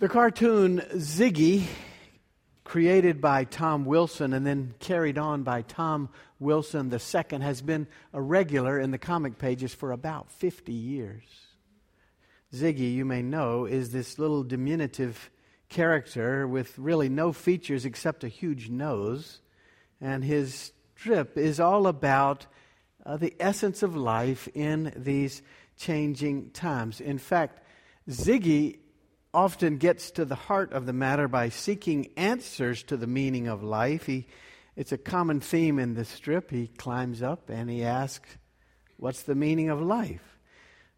The cartoon Ziggy, created by Tom Wilson and then carried on by Tom Wilson II, has been a regular in the comic pages for about 50 years. Ziggy, you may know, is this little diminutive character with really no features except a huge nose. And his strip is all about uh, the essence of life in these changing times. In fact, Ziggy often gets to the heart of the matter by seeking answers to the meaning of life. He, it's a common theme in the strip. He climbs up and he asks, What's the meaning of life?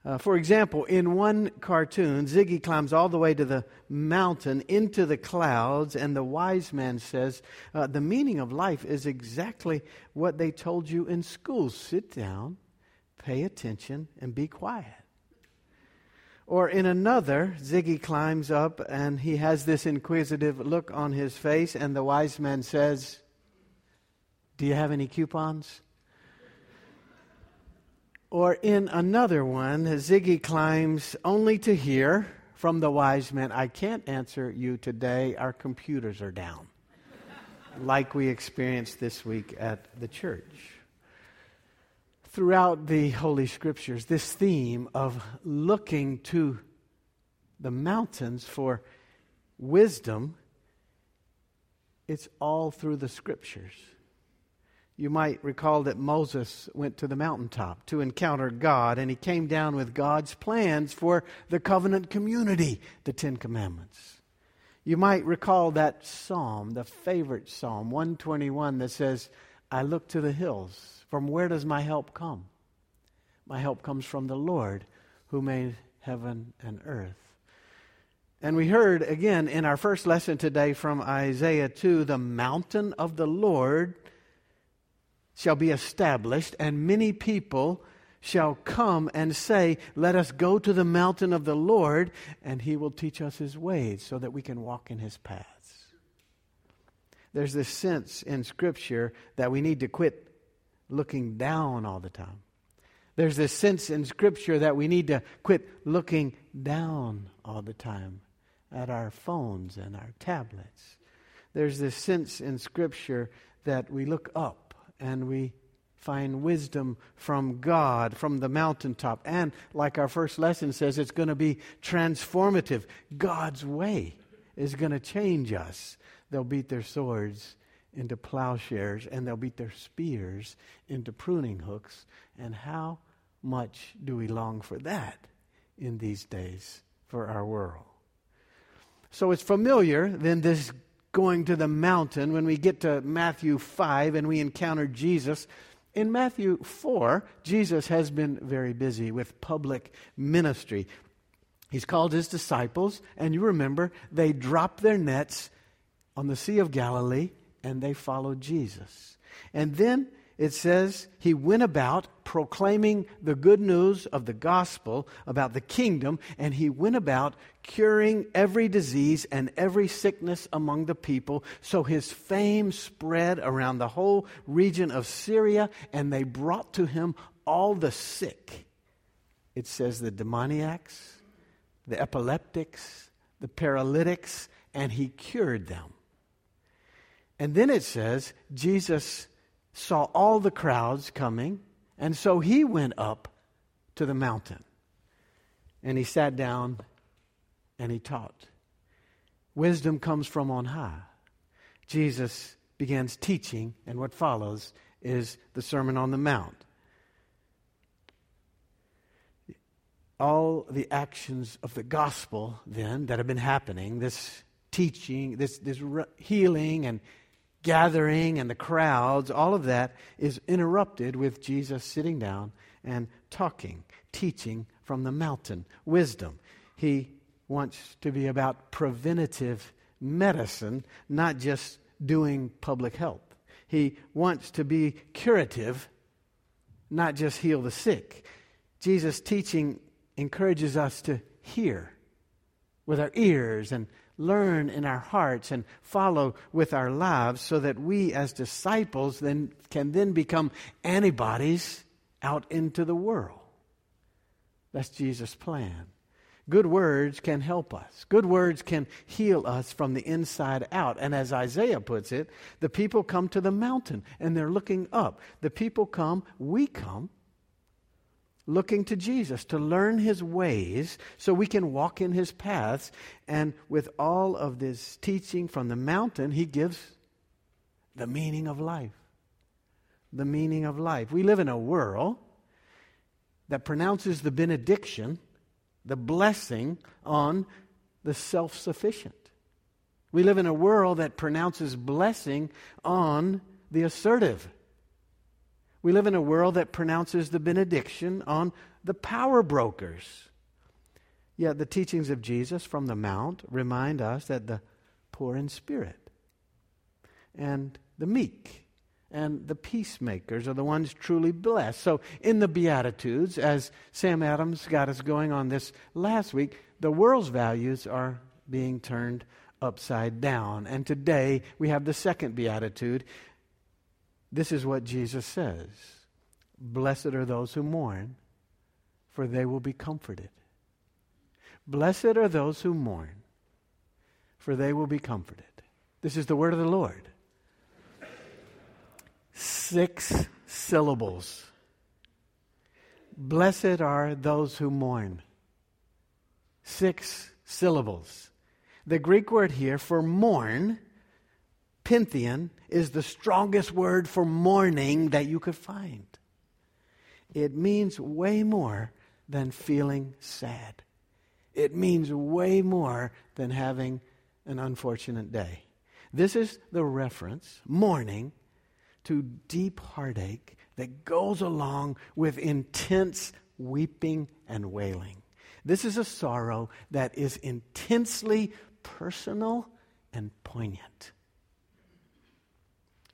Uh, for example, in one cartoon, Ziggy climbs all the way to the mountain into the clouds, and the wise man says, uh, The meaning of life is exactly what they told you in school sit down, pay attention, and be quiet. Or in another, Ziggy climbs up and he has this inquisitive look on his face, and the wise man says, Do you have any coupons? Or in another one, Ziggy climbs only to hear from the wise man, I can't answer you today, our computers are down, like we experienced this week at the church throughout the Holy Scriptures this theme of looking to the mountains for wisdom. It's all through the Scriptures. You might recall that Moses went to the mountaintop to encounter God, and he came down with God's plans for the covenant community, the Ten Commandments. You might recall that psalm, the favorite psalm, 121, that says, I look to the hills from where does my help come? My help comes from the Lord who made heaven and earth. And we heard again in our first lesson today from Isaiah 2 the mountain of the Lord shall be established, and many people shall come and say, Let us go to the mountain of the Lord, and he will teach us his ways so that we can walk in his paths. There's this sense in Scripture that we need to quit looking down all the time. There's this sense in Scripture that we need to quit looking down all the time at our phones and our tablets. There's this sense in Scripture that we look up and we find wisdom from God, from the mountaintop. And like our first lesson says, it's going to be transformative. God's way is going to change us. They'll beat their swords into plowshares and they'll beat their spears into pruning hooks. And how much do we long for that in these days for our world? So it's familiar, then, this going to the mountain when we get to Matthew 5 and we encounter Jesus. In Matthew 4, Jesus has been very busy with public ministry. He's called his disciples, and you remember they dropped their nets on the Sea of Galilee and they followed Jesus. And then it says he went about proclaiming the good news of the gospel about the kingdom, and he went about curing every disease and every sickness among the people. So his fame spread around the whole region of Syria, and they brought to him all the sick. It says the demoniacs, the epileptics, the paralytics, and he cured them. And then it says Jesus saw all the crowds coming, and so he went up to the mountain. And he sat down and he taught. Wisdom comes from on high. Jesus begins teaching, and what follows is the Sermon on the Mount. All the actions of the gospel, then, that have been happening, this teaching, this, this healing and gathering and the crowds, all of that is interrupted with Jesus sitting down and talking, teaching from the mountain, wisdom. He wants to be about preventative medicine, not just doing public health. He wants to be curative, not just heal the sick. Jesus' teaching encourages us to hear with our ears and learn in our hearts and follow with our lives so that we as disciples then can then become antibodies out into the world. That's Jesus' plan. Good words can help us. Good words can heal us from the inside out. And as Isaiah puts it, the people come to the mountain and they're looking up. The people come, we come, looking to Jesus to learn his ways so we can walk in his paths. And with all of this teaching from the mountain, he gives the meaning of life. The meaning of life. We live in a world that pronounces the benediction the blessing on the self sufficient. We live in a world that pronounces blessing on the assertive. We live in a world that pronounces the benediction on the power brokers. Yet the teachings of Jesus from the Mount remind us that the poor in spirit and the meek and the peacemakers are the ones truly blessed. So, in the Beatitudes, as Sam Adams got us going on this last week, the world's values are being turned upside down. And today we have the second Beatitude. This is what Jesus says Blessed are those who mourn, for they will be comforted. Blessed are those who mourn, for they will be comforted. This is the word of the Lord six syllables. Blessed are those who mourn. Six syllables. The Greek word here for mourn, pentheon, is the strongest word for mourning that you could find. It means way more than feeling sad. It means way more than having an unfortunate day. This is the reference, mourning, to deep heartache that goes along with intense weeping and wailing. This is a sorrow that is intensely personal and poignant.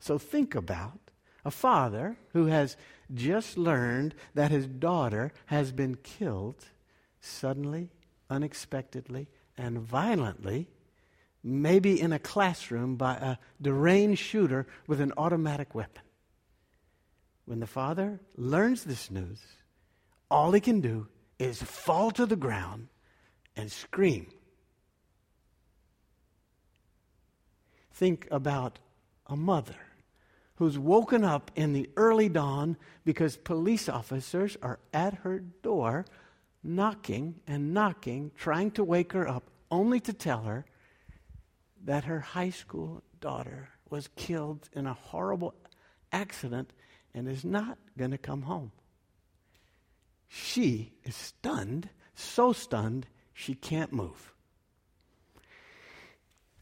So think about a father who has just learned that his daughter has been killed suddenly, unexpectedly, and violently maybe in a classroom by a deranged shooter with an automatic weapon. When the father learns this news, all he can do is fall to the ground and scream. Think about a mother who's woken up in the early dawn because police officers are at her door knocking and knocking, trying to wake her up, only to tell her that her high school daughter was killed in a horrible accident and is not going to come home. She is stunned, so stunned, she can't move.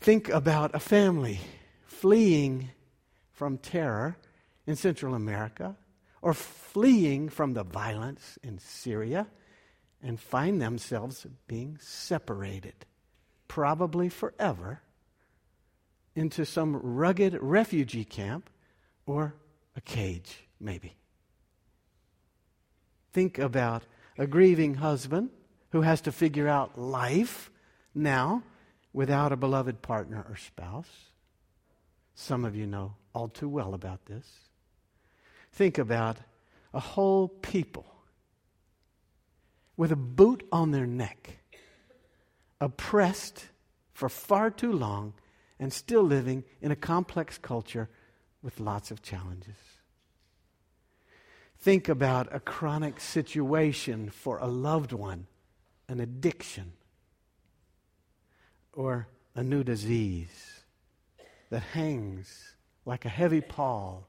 Think about a family fleeing from terror in Central America or fleeing from the violence in Syria and find themselves being separated, probably forever, into some rugged refugee camp or a cage, maybe. Think about a grieving husband who has to figure out life now without a beloved partner or spouse. Some of you know all too well about this. Think about a whole people with a boot on their neck, oppressed for far too long and still living in a complex culture with lots of challenges. Think about a chronic situation for a loved one, an addiction, or a new disease that hangs like a heavy pall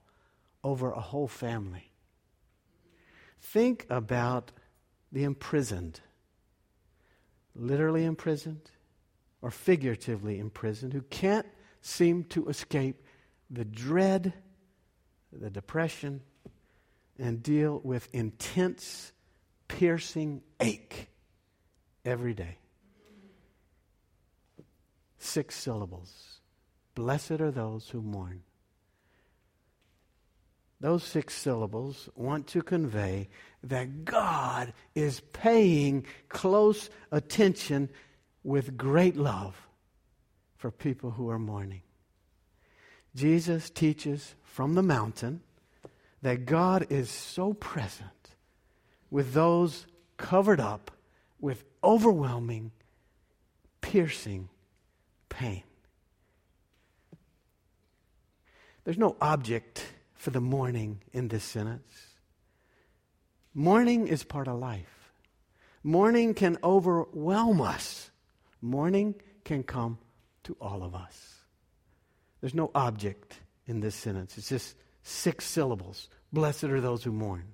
over a whole family. Think about the imprisoned, literally imprisoned, or figuratively imprisoned who can't seem to escape the dread, the depression, and deal with intense, piercing ache every day. Six syllables. Blessed are those who mourn. Those six syllables want to convey that God is paying close attention with great love for people who are mourning. Jesus teaches from the mountain that God is so present with those covered up with overwhelming, piercing pain. There's no object for the mourning in this sentence. Mourning is part of life. Mourning can overwhelm us. Mourning can come to all of us. There's no object in this sentence. It's just six syllables. Blessed are those who mourn.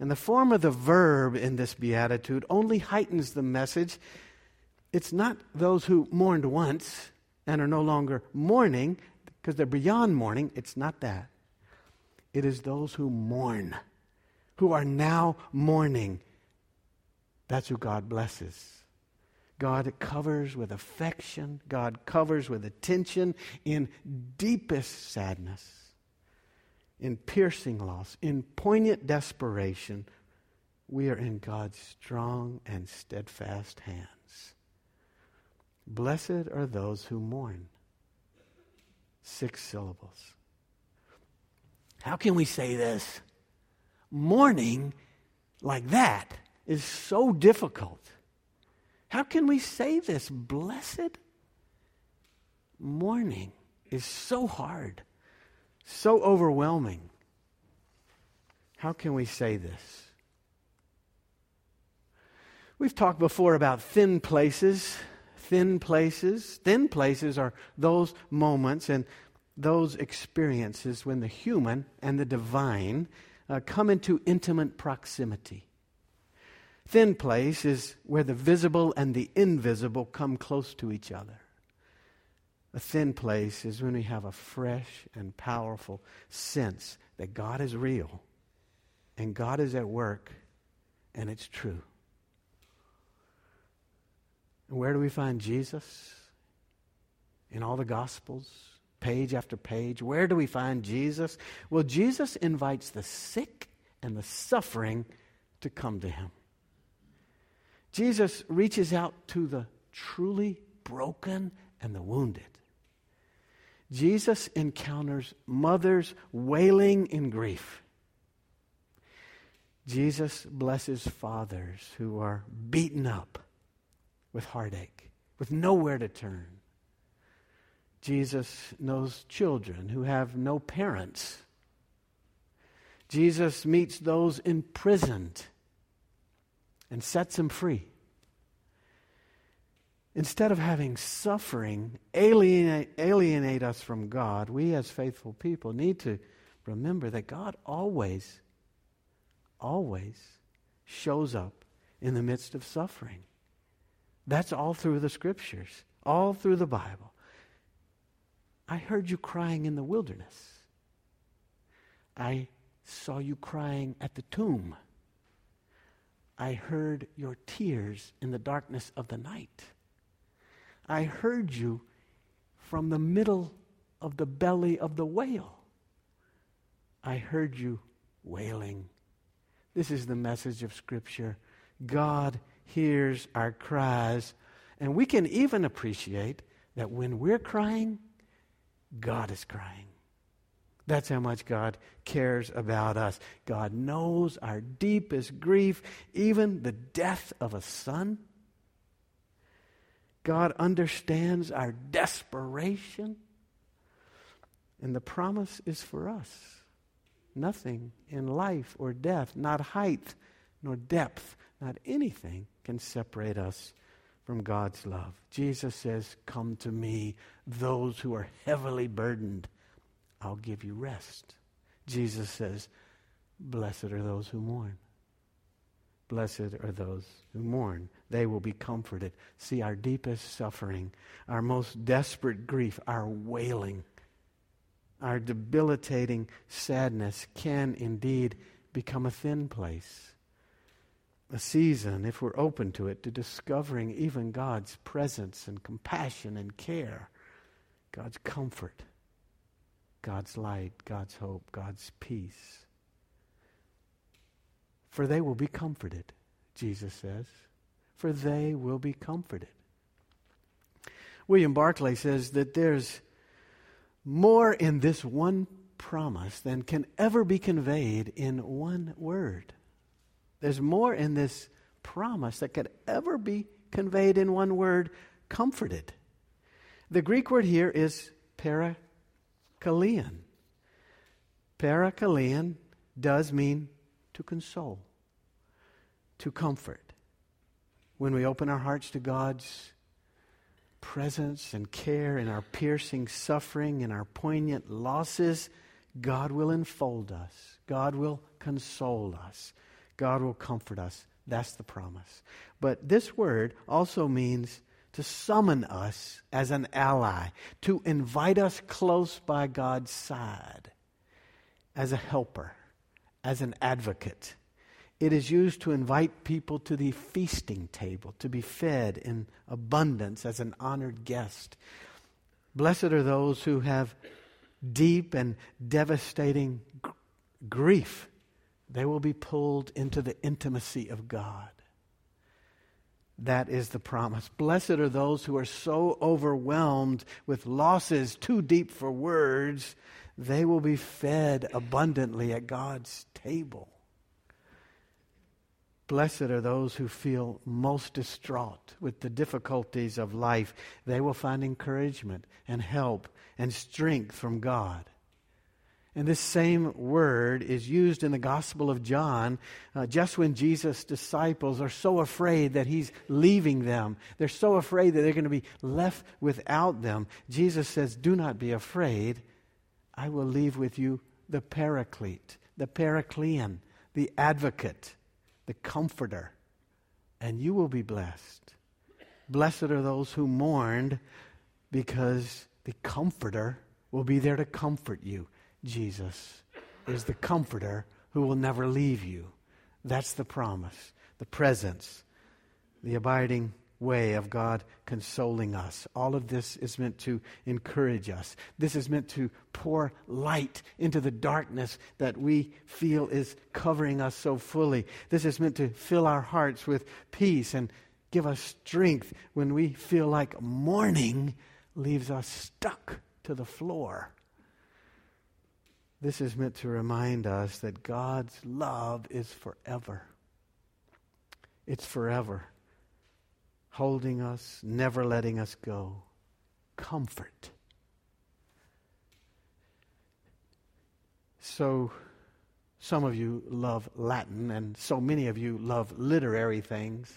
And the form of the verb in this beatitude only heightens the message. It's not those who mourned once and are no longer mourning because they're beyond mourning. It's not that. It is those who mourn, who are now mourning. That's who God blesses. God covers with affection. God covers with attention in deepest sadness, in piercing loss, in poignant desperation. We are in God's strong and steadfast hands. Blessed are those who mourn. Six syllables. How can we say this? Mourning like that is so difficult. How can we say this? Blessed mourning is so hard, so overwhelming. How can we say this? We've talked before about thin places. Thin places. Thin places are those moments and those experiences when the human and the divine uh, come into intimate proximity. Thin place is where the visible and the invisible come close to each other. A thin place is when we have a fresh and powerful sense that God is real and God is at work and it's true. And where do we find Jesus? In all the Gospels, page after page. Where do we find Jesus? Well, Jesus invites the sick and the suffering to come to him. Jesus reaches out to the truly broken and the wounded. Jesus encounters mothers wailing in grief. Jesus blesses fathers who are beaten up with heartache, with nowhere to turn. Jesus knows children who have no parents. Jesus meets those imprisoned and sets them free. Instead of having suffering alienate, alienate us from God, we as faithful people need to remember that God always, always shows up in the midst of suffering. That's all through the scriptures, all through the Bible. I heard you crying in the wilderness. I saw you crying at the tomb. I heard your tears in the darkness of the night. I heard you from the middle of the belly of the whale. I heard you wailing. This is the message of Scripture. God hears our cries, and we can even appreciate that when we're crying, God is crying. That's how much God cares about us. God knows our deepest grief, even the death of a son. God understands our desperation. And the promise is for us. Nothing in life or death, not height nor depth, not anything can separate us from God's love. Jesus says, Come to me, those who are heavily burdened I'll give you rest. Jesus says, Blessed are those who mourn. Blessed are those who mourn. They will be comforted. See, our deepest suffering, our most desperate grief, our wailing, our debilitating sadness can indeed become a thin place. A season, if we're open to it, to discovering even God's presence and compassion and care, God's comfort. God's light, God's hope, God's peace. For they will be comforted, Jesus says. For they will be comforted. William Barclay says that there's more in this one promise than can ever be conveyed in one word. There's more in this promise that could ever be conveyed in one word comforted. The Greek word here is parakaleon. Parakaleon does mean to console, to comfort. When we open our hearts to God's presence and care in our piercing suffering and our poignant losses, God will enfold us. God will console us. God will comfort us. That's the promise. But this word also means to summon us as an ally, to invite us close by God's side as a helper, as an advocate. It is used to invite people to the feasting table, to be fed in abundance as an honored guest. Blessed are those who have deep and devastating grief. They will be pulled into the intimacy of God. That is the promise. Blessed are those who are so overwhelmed with losses too deep for words, they will be fed abundantly at God's table. Blessed are those who feel most distraught with the difficulties of life. They will find encouragement and help and strength from God. And this same word is used in the Gospel of John uh, just when Jesus' disciples are so afraid that he's leaving them. They're so afraid that they're going to be left without them. Jesus says, Do not be afraid. I will leave with you the paraclete, the parakleon, the advocate, the comforter, and you will be blessed. Blessed are those who mourned because the comforter will be there to comfort you. Jesus is the comforter who will never leave you. That's the promise, the presence, the abiding way of God consoling us. All of this is meant to encourage us. This is meant to pour light into the darkness that we feel is covering us so fully. This is meant to fill our hearts with peace and give us strength when we feel like mourning leaves us stuck to the floor. This is meant to remind us that God's love is forever. It's forever, holding us, never letting us go. Comfort. So, some of you love Latin, and so many of you love literary things.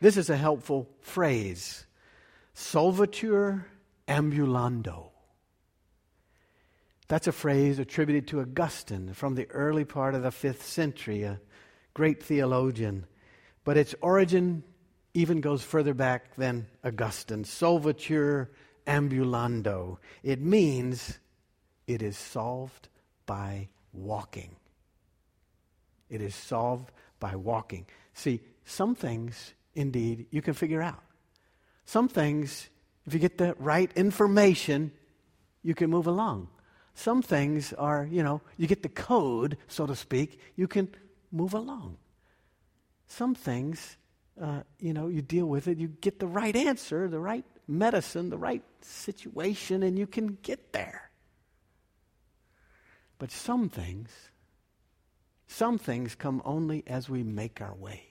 This is a helpful phrase solvitur ambulando. That's a phrase attributed to Augustine from the early part of the fifth century, a great theologian. But its origin even goes further back than Augustine. Solvitur ambulando. It means it is solved by walking. It is solved by walking. See, some things, indeed, you can figure out. Some things, if you get the right information, you can move along. Some things are, you know, you get the code, so to speak, you can move along. Some things, uh, you know, you deal with it, you get the right answer, the right medicine, the right situation, and you can get there. But some things, some things come only as we make our way,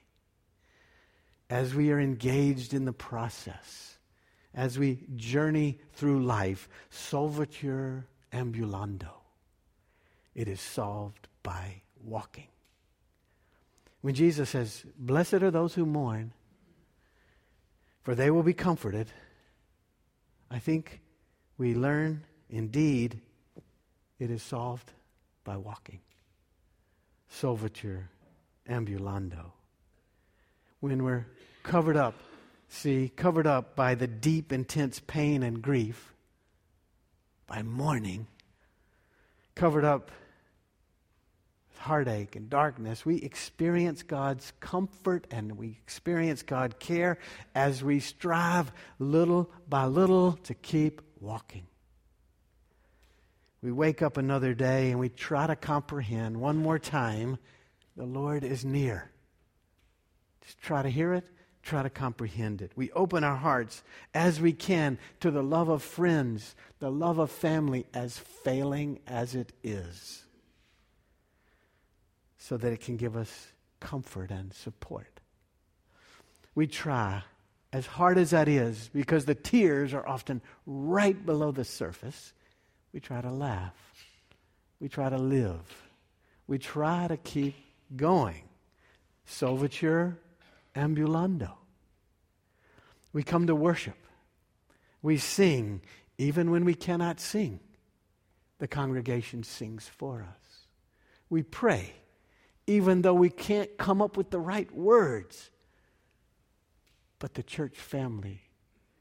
as we are engaged in the process, as we journey through life. Solvitur ambulando. It is solved by walking. When Jesus says, Blessed are those who mourn, for they will be comforted, I think we learn indeed it is solved by walking. Solvitur ambulando. When we're covered up, see, covered up by the deep, intense pain and grief, by mourning, covered up with heartache and darkness, we experience God's comfort and we experience God's care as we strive little by little to keep walking. We wake up another day and we try to comprehend one more time the Lord is near. Just try to hear it try to comprehend it. We open our hearts as we can to the love of friends, the love of family, as failing as it is, so that it can give us comfort and support. We try, as hard as that is, because the tears are often right below the surface, we try to laugh. We try to live. We try to keep going. Solvitur ambulando. We come to worship. We sing even when we cannot sing. The congregation sings for us. We pray even though we can't come up with the right words. But the church family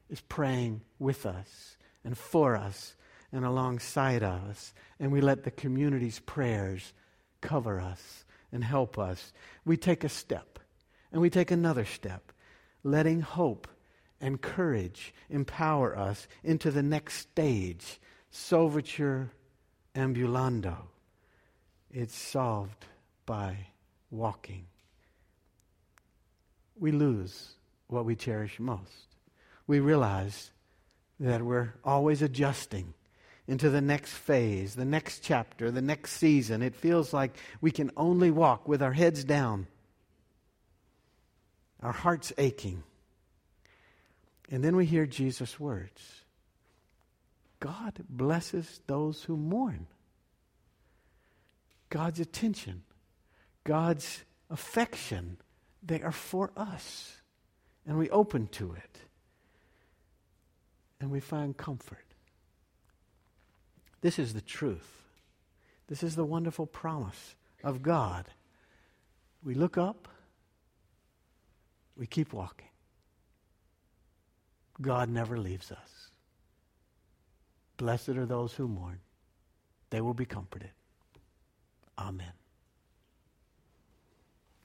is praying with us and for us and alongside us. And we let the community's prayers cover us and help us. We take a step and we take another step, letting hope and courage empower us into the next stage. Solvitur ambulando. It's solved by walking. We lose what we cherish most. We realize that we're always adjusting into the next phase, the next chapter, the next season. It feels like we can only walk with our heads down, our hearts aching. And then we hear Jesus' words God blesses those who mourn. God's attention, God's affection, they are for us. And we open to it. And we find comfort. This is the truth. This is the wonderful promise of God. We look up, we keep walking. God never leaves us. Blessed are those who mourn, they will be comforted. Amen.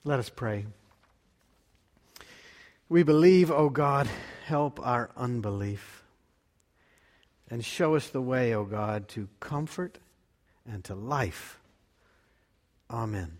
Let us pray. We believe, O God, help our unbelief. And show us the way, O God, to comfort and to life. Amen.